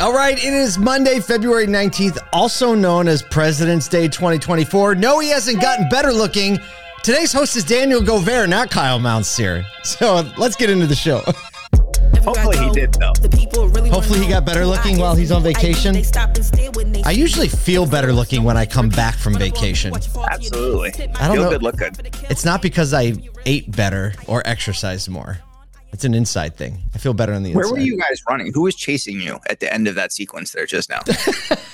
All right, it is Monday, February 19th, also known as President's Day 2024. No, he hasn't gotten better looking. Today's host is Daniel Govar, not Kyle Mountsier. So let's get into the show. Hopefully he did though. Hopefully he got better looking while he's on vacation. I usually feel better looking when I come back from vacation. Absolutely. I don't Feel know. good, look good. It's not because I ate better or exercised more. It's an inside thing. I feel better on the Where inside. were you guys running? Who was chasing you at the end of that sequence there just now?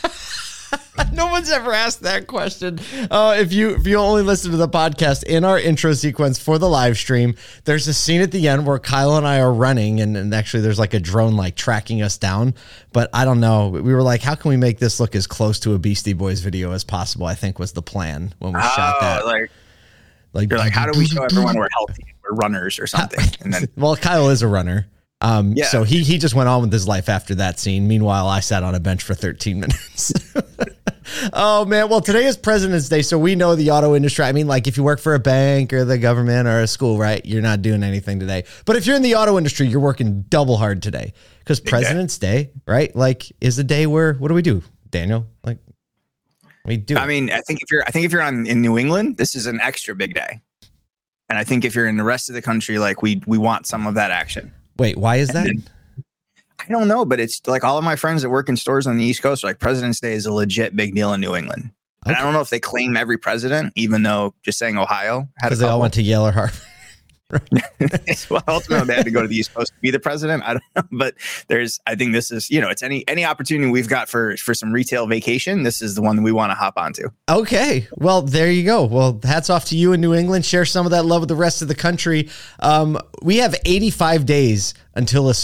No one's ever asked that question. Uh, if you if you only listen to the podcast in our intro sequence for the live stream, there's a scene at the end where Kyle and I are running, and, and actually there's like a drone like tracking us down. But I don't know. We were like, how can we make this look as close to a Beastie Boys video as possible? I think was the plan when we shot that. Oh, like Like, you're like, how do we show everyone we're healthy? We're runners or something. And then well, Kyle is a runner. Um, Yeah. So he he just went on with his life after that scene. Meanwhile, I sat on a bench for 13 minutes. oh man. Well, today is President's Day, so we know the auto industry. I mean, like if you work for a bank or the government or a school, right? You're not doing anything today. But if you're in the auto industry, you're working double hard today because President's Day, right? Like is a day where what do we do, Daniel? Like we do. I mean, I think if you're I think if you're on in New England, this is an extra big day. And I think if you're in the rest of the country, like we we want some of that action. Wait, why is that? I don't know, but it's like all of my friends that work in stores on the East Coast are like President's Day is a legit big deal in New England. And I don't know if they claim every president, even though just saying Ohio Because they all went to Yale or Harvard. well, ultimately they had to go to the East Coast to be the president. I don't know, but there's, I think this is, you know, it's any any opportunity we've got for for some retail vacation. This is the one that we want to hop onto. Okay. Well, there you go. Well, hats off to you in New England. Share some of that love with the rest of the country. Um, we have 85 days until a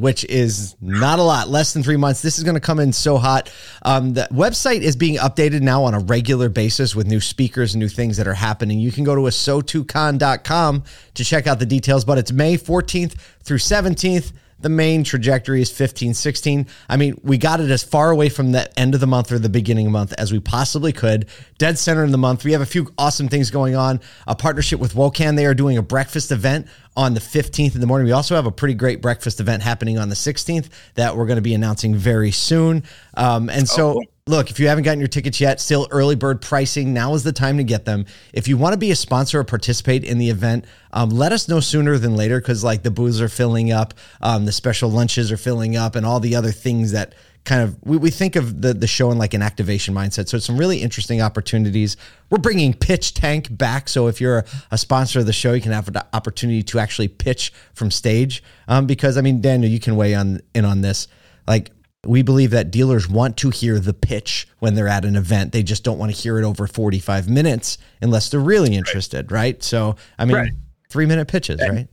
which is not a lot, less than three months. This is going to come in so hot. Um, the website is being updated now on a regular basis with new speakers and new things that are happening. You can go to asotucon.com to check out the details, but it's May 14th through 17th. The main trajectory is 15, 16. I mean, we got it as far away from the end of the month or the beginning of the month as we possibly could. Dead center in the month. We have a few awesome things going on. A partnership with Wokan. They are doing a breakfast event on the 15th in the morning. We also have a pretty great breakfast event happening on the 16th that we're going to be announcing very soon. Um, and so, cool. look, if you haven't gotten your tickets yet, still early bird pricing. Now is the time to get them. If you want to be a sponsor or participate in the event, um, let us know sooner than later because like the booths are filling up, um, the special lunches are filling up, and all the other things that kind of we, we think of the the show in like an activation mindset. So it's some really interesting opportunities. We're bringing Pitch Tank back, so if you're a, a sponsor of the show, you can have an opportunity to actually pitch from stage. Um, because I mean, Daniel, you can weigh on in on this, like we believe that dealers want to hear the pitch when they're at an event. They just don't want to hear it over 45 minutes unless they're really interested, right? So, I mean, Right. three minute pitches, And- right?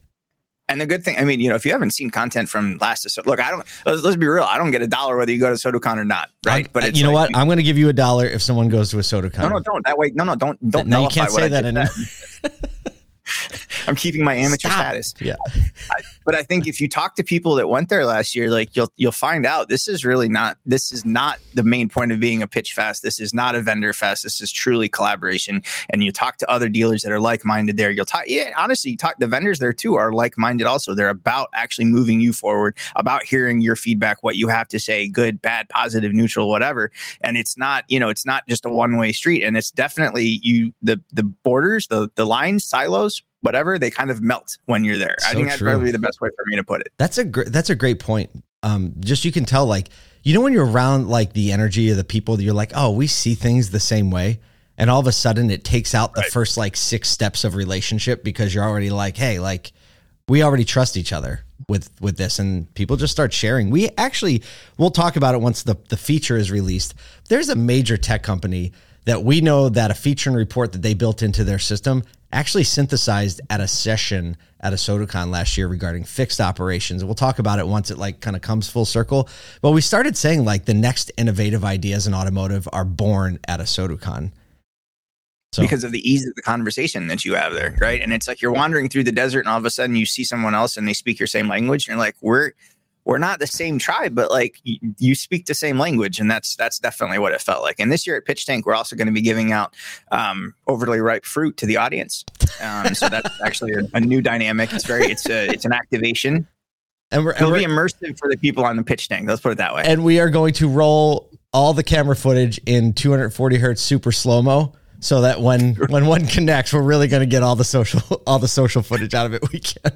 And the good thing, I mean, you know, if you haven't seen content from last, so look, I don't. Let's, let's be real. I don't get a dollar whether you go to ASOTUCON or not, right? I- it's you know like- what? I'm going to give you a dollar if someone goes to ASOTUCON. No, no, don't. That way, no, no, don't, don't. no, you can't say I that anymore. I'm keeping my amateur Stop. status. Yeah. I, but I think if you talk to people that went there last year, like you'll you'll find out this is really not this is not the main point of being a pitch fest. This is not a vendor fest. This is truly collaboration. And you talk to other dealers that are like minded there. You'll talk. Yeah, honestly, you talk the vendors there too are like minded. Also, they're about actually moving you forward, about hearing your feedback, what you have to say, good, bad, positive, neutral, whatever. And it's not you know it's not just a one way street. And it's definitely you the the borders, the the lines, silos. Whatever they kind of melt when you're there. I So think that's true. probably the best way for me to put it. That's a gr- that's a great point. Um, just you can tell, like you know, when you're around like the energy of the people, that you're like, oh, we see things the same way, and all of a sudden it takes out the Right. first like six steps of relationship because you're already like, hey, like we already trust each other with with this, and people just start sharing. We actually we'll talk about it once the the feature is released. There's a major tech company that we know that a feature and report that they built into their system actually synthesized at a session at ASOTUCON last year regarding fixed operations. We'll talk about it once it like kind of comes full circle. But we started saying like the next innovative ideas in automotive are born at ASOTUCON. So because of the ease of the conversation that you have there, right? And it's like you're wandering through the desert, and all of a sudden you see someone else, and they speak your same language, and you're like, we're we're not the same tribe, but like you, you speak the same language, and that's that's definitely what it felt like. And this year at Pitch Tank, we're also going to be giving out um, overly ripe fruit to the audience. Um, so that's actually a, a new dynamic. It's very it's a it's an activation. And we're, and It'll we're be immersive for the people on the pitch tank. Let's put it that way. and we are going to roll all the camera footage in 240 hertz super slow mo, so that when when one connects, we're really going to get all the social all the social footage out of it we can.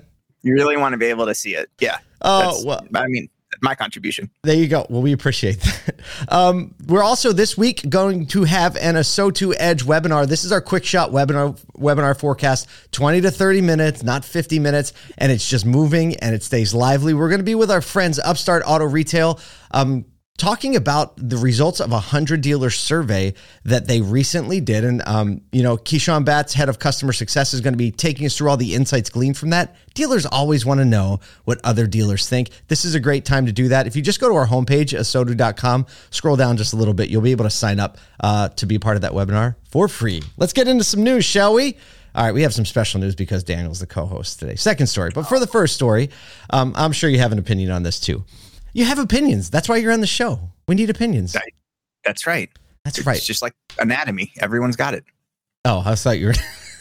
You really want to be able to see it. Yeah. Oh, well- I mean, my contribution. There you go. Well, we appreciate that. Um, we're also this week going to have an ASOTU Edge webinar. This is our quick shot webinar webinar forecast, 20 to 30 minutes, not 50 minutes, and it's just moving and it stays lively. We're going to be with our friends Upstart Auto Retail. Um, talking about the results of a hundred dealer survey that they recently did. And, um, you know, Keyshawn Batts, head of customer success, is going to be taking us through all the insights gleaned from that. Dealers always want to know what other dealers think. This is a great time to do that. If you just go to our homepage, asotu.com, scroll down just a little bit, you'll be able to sign up uh, to be part of that webinar for free. Let's get into some news, shall we? All right, we have some special news because Daniel's the co-host today. Second story, but for the first story, um, I'm sure you have an opinion on this too. You have opinions. That's why you're on the show. We need opinions. Right. That's right. That's right. It's just like anatomy. Everyone's got it. Oh, I thought you were.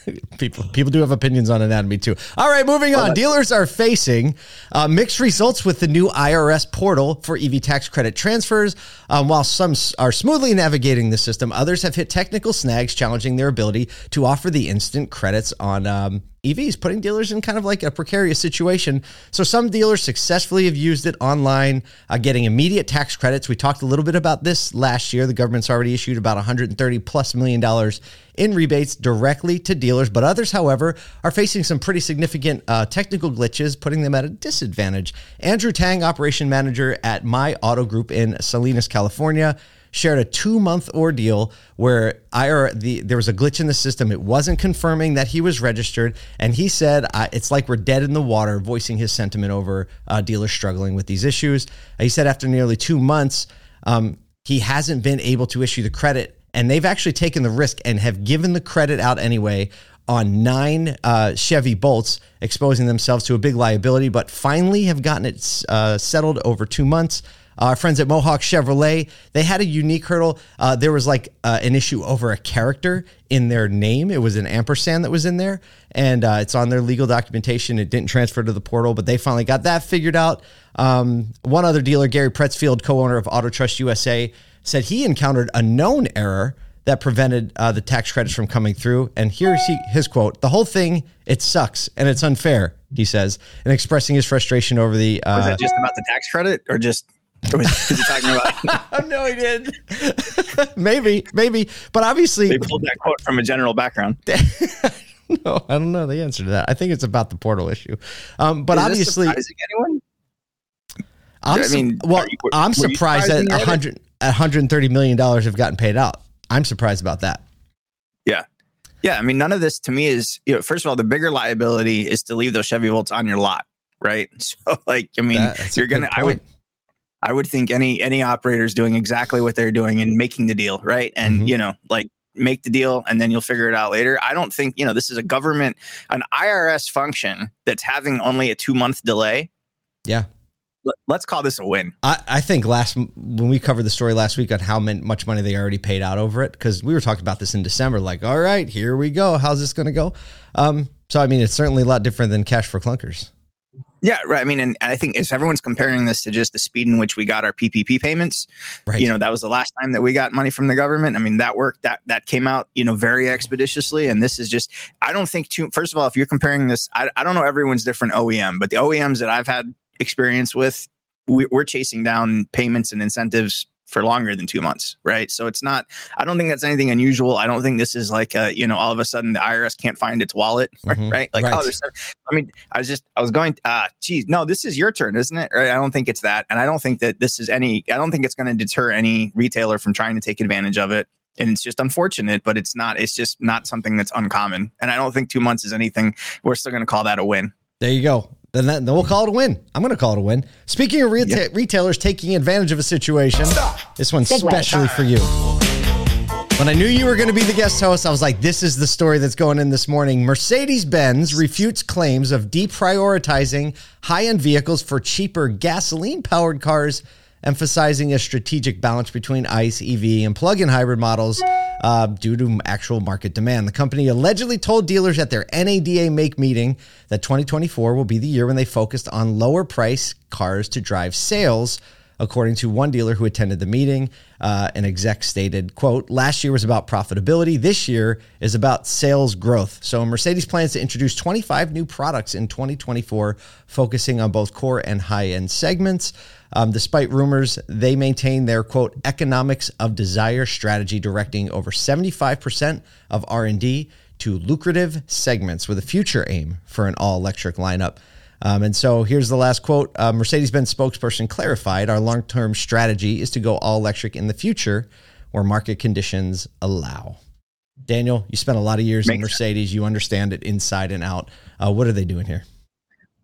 people people do have opinions on anatomy too. All right, moving on. Dealers are facing uh, mixed results with the new IRS portal for EV tax credit transfers. Um, while some are smoothly navigating the system, others have hit technical snags, challenging their ability to offer the instant credits on. Um, EVs, putting dealers in kind of like a precarious situation. So some dealers successfully have used it online, uh, getting immediate tax credits. We talked a little bit about this last year. The government's already issued about 130 plus million dollars in rebates directly to dealers, but others, however, are facing some pretty significant uh, technical glitches, putting them at a disadvantage. Andrew Tang, operation manager at My Auto Group in Salinas, California, shared a two month ordeal where IR, the, there was a glitch in the system. It wasn't confirming that he was registered. And he said, it's like we're dead in the water, voicing his sentiment over uh, dealers struggling with these issues. He said, after nearly two months, um, he hasn't been able to issue the credit. And they've actually taken the risk and have given the credit out anyway on nine uh, Chevy Bolts, exposing themselves to a big liability, but finally have gotten it uh, settled over two months. Our friends at Mohawk Chevrolet, they had a unique hurdle. Uh, there was like uh, an issue over a character in their name. It was an ampersand that was in there, and uh, it's on their legal documentation. It didn't transfer to the portal, but they finally got that figured out. Um, one other dealer, Gary Pretzfeld, co-owner of Auto Trust USA, said he encountered a known error that prevented uh, the tax credits from coming through. And here's he, his quote: "The whole thing, it sucks and it's unfair," he says, and expressing his frustration over the. Uh, Was that just about the tax credit or just or was, was he talking about no, he did. maybe, maybe, but obviously, they pulled that quote from a general background? no. I don't know the answer to that. I think it's about the portal issue. Um, but Is obviously, anyone? I'm I su- mean, well, you- were- I'm were surprised that when you read it? 100, 130 million dollars have gotten paid out. I'm surprised about that. Yeah. Yeah. I mean, none of this to me is, you know, first of all, the bigger liability is to leave those Chevy Bolts on your lot, right? So, like, I mean, That- that's you're gonna, I would. I would think any any operator is doing exactly what they're doing and making the deal, right? And Mhm. you know, like make the deal and then you'll figure it out later. I don't think, you know, this is a government, an IRS function that's having only a two month delay. Yeah. Let- Let's call this a win. I, I think last when we covered the story last week on how much money they already paid out over it because we were talking about this in December. Like, all right, here we go. How's this going to go? Um, so I mean, it's certainly a lot different than cash for clunkers. Yeah, right. I mean, and, I think if everyone's comparing this to just the speed in which we got our PPP payments, Right. you know, that was the last time that we got money from the government. I mean, that worked that that came out, you know, very expeditiously. And this is just, I don't think too. First of all, if you're comparing this, I, I don't know everyone's different OEM, but the OEMs that I've had experience with, we, we're chasing down payments and incentives for longer than two months, right? So it's not. I don't think that's anything unusual. I don't think this is like, a, you know, all of a sudden the IRS can't find its wallet, Mhm. right? Like, Right. oh, there's. I mean, I was just, I was going, ah, geez, no, this is your turn, isn't it? Right? I don't think it's that, and I don't think that this is any. I don't think it's going to deter any retailer from trying to take advantage of it. And it's just unfortunate, but it's not. It's just not something that's uncommon. And I don't think two months is anything. We're still going to call that a win. There you go. Then, that, then we'll call it a win. I'm going to call it a win. Speaking of reta- retailers taking advantage of a situation, this one's Segue. specially for you. When I knew you were going to be the guest host, I was like, this is the story that's going in this morning. Mercedes Benz refutes claims of deprioritizing high end vehicles for cheaper gasoline powered cars, emphasizing a strategic balance between ICE, EV, and plug in hybrid models. Uh, due to actual market demand. The company allegedly told dealers at their NADA Make meeting that 2024 will be the year when they focused on lower price cars to drive sales According to one dealer who attended the meeting, uh, an exec stated, quote, last year was about profitability. This year is about sales growth. So Mercedes plans to introduce 25 new products in 2024, focusing on both core and high-end segments. Um, despite rumors, they maintain their quote economics of desire strategy, directing over 75% of R&D to lucrative segments with a future aim for an all-electric lineup. Um, and so here's the last quote uh, Mercedes Benz spokesperson clarified our long term strategy is to go all electric in the future where market conditions allow. Daniel, you spent a lot of years Makes in Mercedes. Sense. You understand it inside and out. Uh, what are they doing here?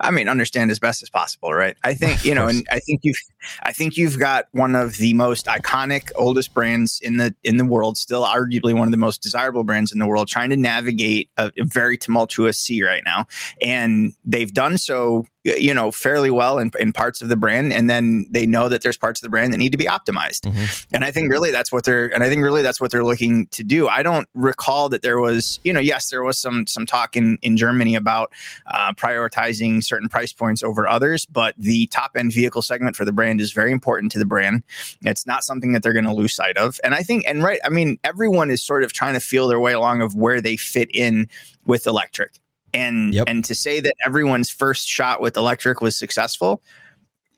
I mean, understand as best as possible, right? I think you know, and I think you've, I think you've got one of the most iconic, oldest brands in the in the world, still arguably one of the most desirable brands in the world, trying to navigate a, a very tumultuous sea right now, and they've done so you know fairly well in, in parts of the brand and then they know that there's parts of the brand that need to be optimized. Mm-hmm. and i think really that's what they're and i think really that's what they're looking to do. I don't recall that there was you know yes there was some some talk in in germany about uh, prioritizing certain price points over others but the top end vehicle segment for the brand is very important to the brand. It's not something that they're going to lose sight of. And i think and right i mean everyone is sort of trying to feel their way along of where they fit in with electric and yep. and to say that everyone's first shot with electric was successful,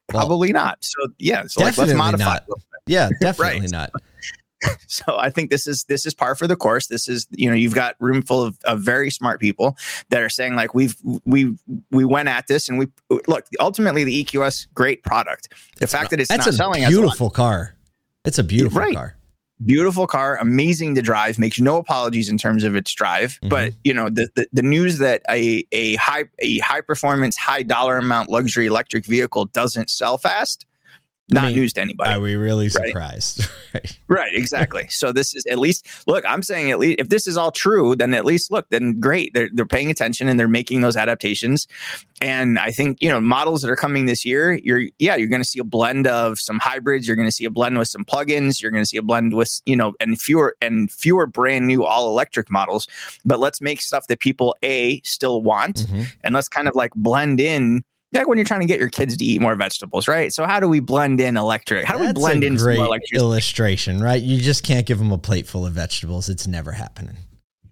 probably well, not. So yeah, so like, let's modify. Not. Yeah, definitely right. not. so I think this is this is par for the course. This is you know you've got room full of, of very smart people that are saying like we've we we went at this and we look ultimately the EQS great product. The fact that it's that's not a selling beautiful car. It's a beautiful right. car beautiful car, amazing to drive, makes no apologies in terms of its drive. Mm-hmm. But you know, the, the, the news that a a high a high performance, high dollar amount luxury electric vehicle doesn't sell fast not I mean, news to anybody. Are we really surprised? right. right, exactly. So this is at least look, I'm saying at least if this is all true, then at least look, then great. They're they're paying attention and they're making those adaptations. And I think, you know, models that are coming this year, you're yeah, you're gonna see a blend of some hybrids, you're gonna see a blend with some plugins, you're gonna see a blend with, you know, and fewer and fewer brand new all electric models. But let's make stuff that people A still want mm-hmm. and let's kind of like blend in like when you're trying to get your kids to eat more vegetables, right? So how do we blend in electric? How do That's we blend in great illustration, right? You just can't give them a plate full of vegetables. It's never happening.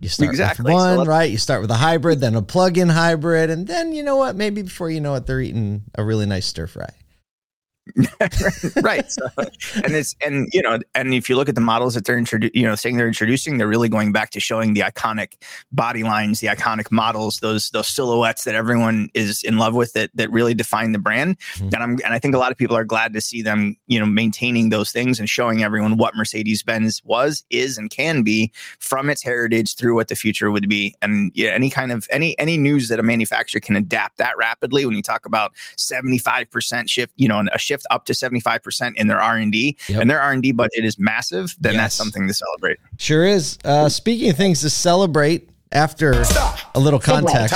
You start exactly. with one, so right? You start with a hybrid, then a plug-in hybrid, and then you know what? Maybe before you know it, they're eating a really nice stir fry. right. So, and it's and you know, and if you look at the models that they're introducing, you know, saying they're introducing, they're really going back to showing the iconic body lines, the iconic models, those those silhouettes that everyone is in love with that that really define the brand. Mm-hmm. And I'm and I think a lot of people are glad to see them, you know, maintaining those things and showing everyone what Mercedes Benz was, is, and can be from its heritage through what the future would be. And yeah, any kind of any any news that a manufacturer can adapt that rapidly when you talk about 75% shift, you know, a shift shift up to 75% in their R&D yep. and their R&D budget is massive, then yes. that's something to celebrate. Sure is. Uh, speaking of things to celebrate after Stop. a little context.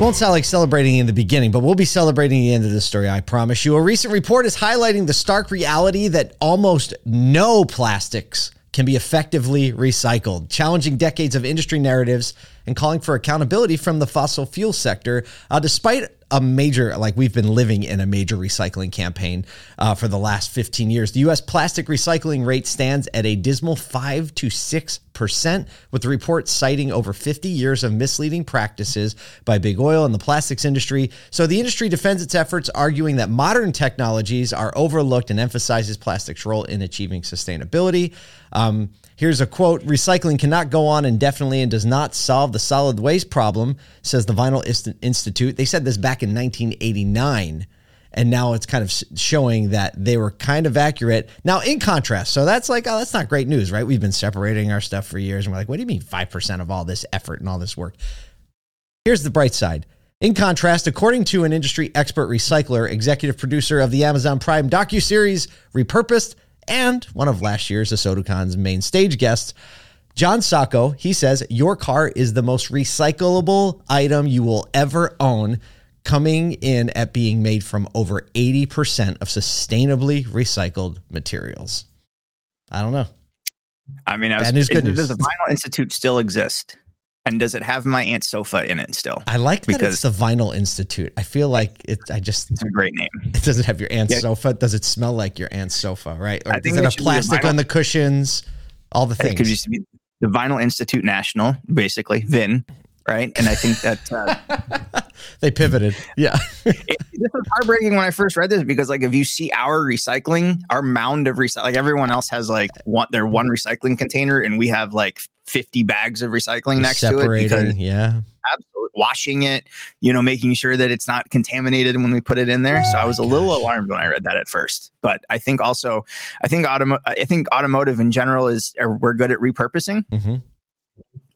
Won't sound like celebrating in the beginning, but we'll be celebrating the end of the story, I promise you. A recent report is highlighting the stark reality that almost no plastics can be effectively recycled, challenging decades of industry narratives and calling for accountability from the fossil fuel sector. Uh, despite a major, like we've been living in a major recycling campaign uh, for the last 15 years. The U.S. plastic recycling rate stands at a dismal 5 to 6%, with the report citing over 50 years of misleading practices by big oil and the plastics industry. So the industry defends its efforts, arguing that modern technologies are overlooked and emphasizes plastic's role in achieving sustainability. Um, Here's a quote Recycling cannot go on indefinitely and does not solve the solid waste problem, says the Vinyl Institute. They said this back in 1989. And now it's kind of showing that they were kind of accurate. Now, in contrast, so that's like, oh, that's not great news, right? We've been separating our stuff for years. And we're like, what do you mean 5% of all this effort and all this work? Here's the bright side. In contrast, according to an industry expert recycler, executive producer of the Amazon Prime docu-series Repurposed, and one of last year's ASOTUCON's main stage guests, John Sacco. He says, Your car is the most recyclable item you will ever own, coming in at being made from over 80% of sustainably recycled materials. I don't know. I mean, I was, news, good does the Vinyl Institute still exist? And does it have my aunt's sofa in it still? I like that Because- it's the Vinyl Institute. I feel like it. I just It's a great name. it doesn't have your aunt's Yeah. sofa. Does it smell like your aunt's sofa? Right? Or I think does it there have should be a plastic on the cushions? All the I think it things. used to be the Vinyl Institute National, basically VIN, right? And I think that uh, They pivoted. Yeah. it, this was heartbreaking when I first read this because, like, if you see our recycling, our mound of recycling, like everyone else has like one their one recycling container, and we have like fifty bags of recycling next to it because Yeah. absolutely washing it, you know, making sure that it's not contaminated when we put it in there. So I was a little alarmed when I read that at first. But I think also, I think automo- I think automotive in general is we're good at repurposing, hmm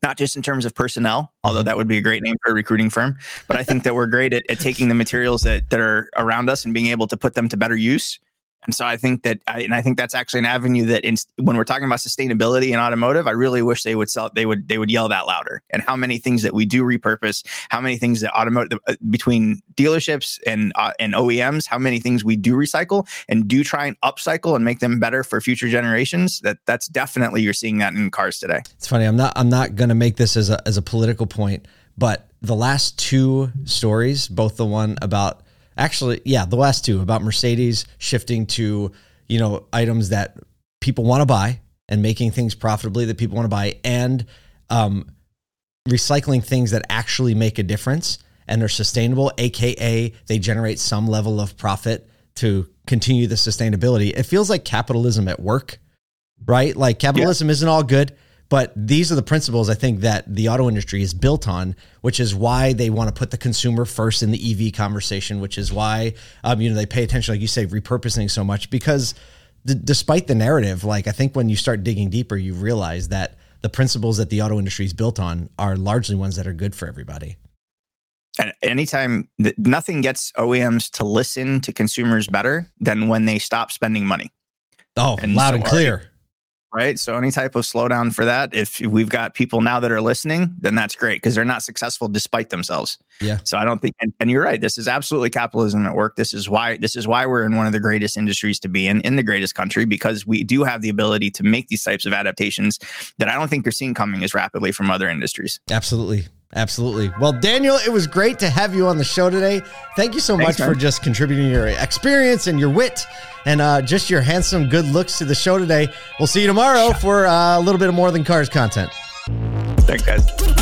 not just in terms of personnel, although that would be a great name for a recruiting firm. But I think that we're great at, at taking the materials that that are around us and being able to put them to better use. And so I think that, I, and I think that's actually an avenue that, in, when we're talking about sustainability in automotive, I really wish they would sell, they would, they would yell that louder. And how many things that we do repurpose, how many things that automotive uh, between dealerships and uh, and OEMs, how many things we do recycle and do try and upcycle and make them better for future generations. That that's definitely you're seeing that in cars today. It's funny. I'm not. I'm not going to make this as a as a political point, but the last two stories, both the one about actually, yeah, the last two about Mercedes shifting to you know items that people want to buy and making things profitably that people want to buy, and um, recycling things that actually make a difference and they're sustainable, aka they generate some level of profit to continue the sustainability. It feels like capitalism at work, right? Like capitalism isn't all good, but these are the principles I think that the auto industry is built on, which is why they want to put the consumer first in the EV conversation, which is why um, you know they pay attention, like you say, repurposing so much because d- despite the narrative, like I think when you start digging deeper, you realize that the principles that the auto industry is built on are largely ones that are good for everybody. And anytime nothing gets OEMs to listen to consumers better than when they stop spending money, Oh, And loud so and clear. Right? So any type of slowdown for that, if we've got people now that are listening, then that's great because they're not successful despite themselves. Yeah. So I don't think, and, and you're right. This is absolutely capitalism at work. This is why this is why we're in one of the greatest industries to be in, in the greatest country, because we do have the ability to make these types of adaptations that I don't think you're seeing coming as rapidly from other industries. Absolutely. Absolutely. Well, Daniel, it was great to have you on the show today. Thank you so Thanks, much for just contributing your experience and your wit and uh, just your handsome, good looks to the show today. We'll see you tomorrow for uh, a little bit of more than cars content. Thanks, guys.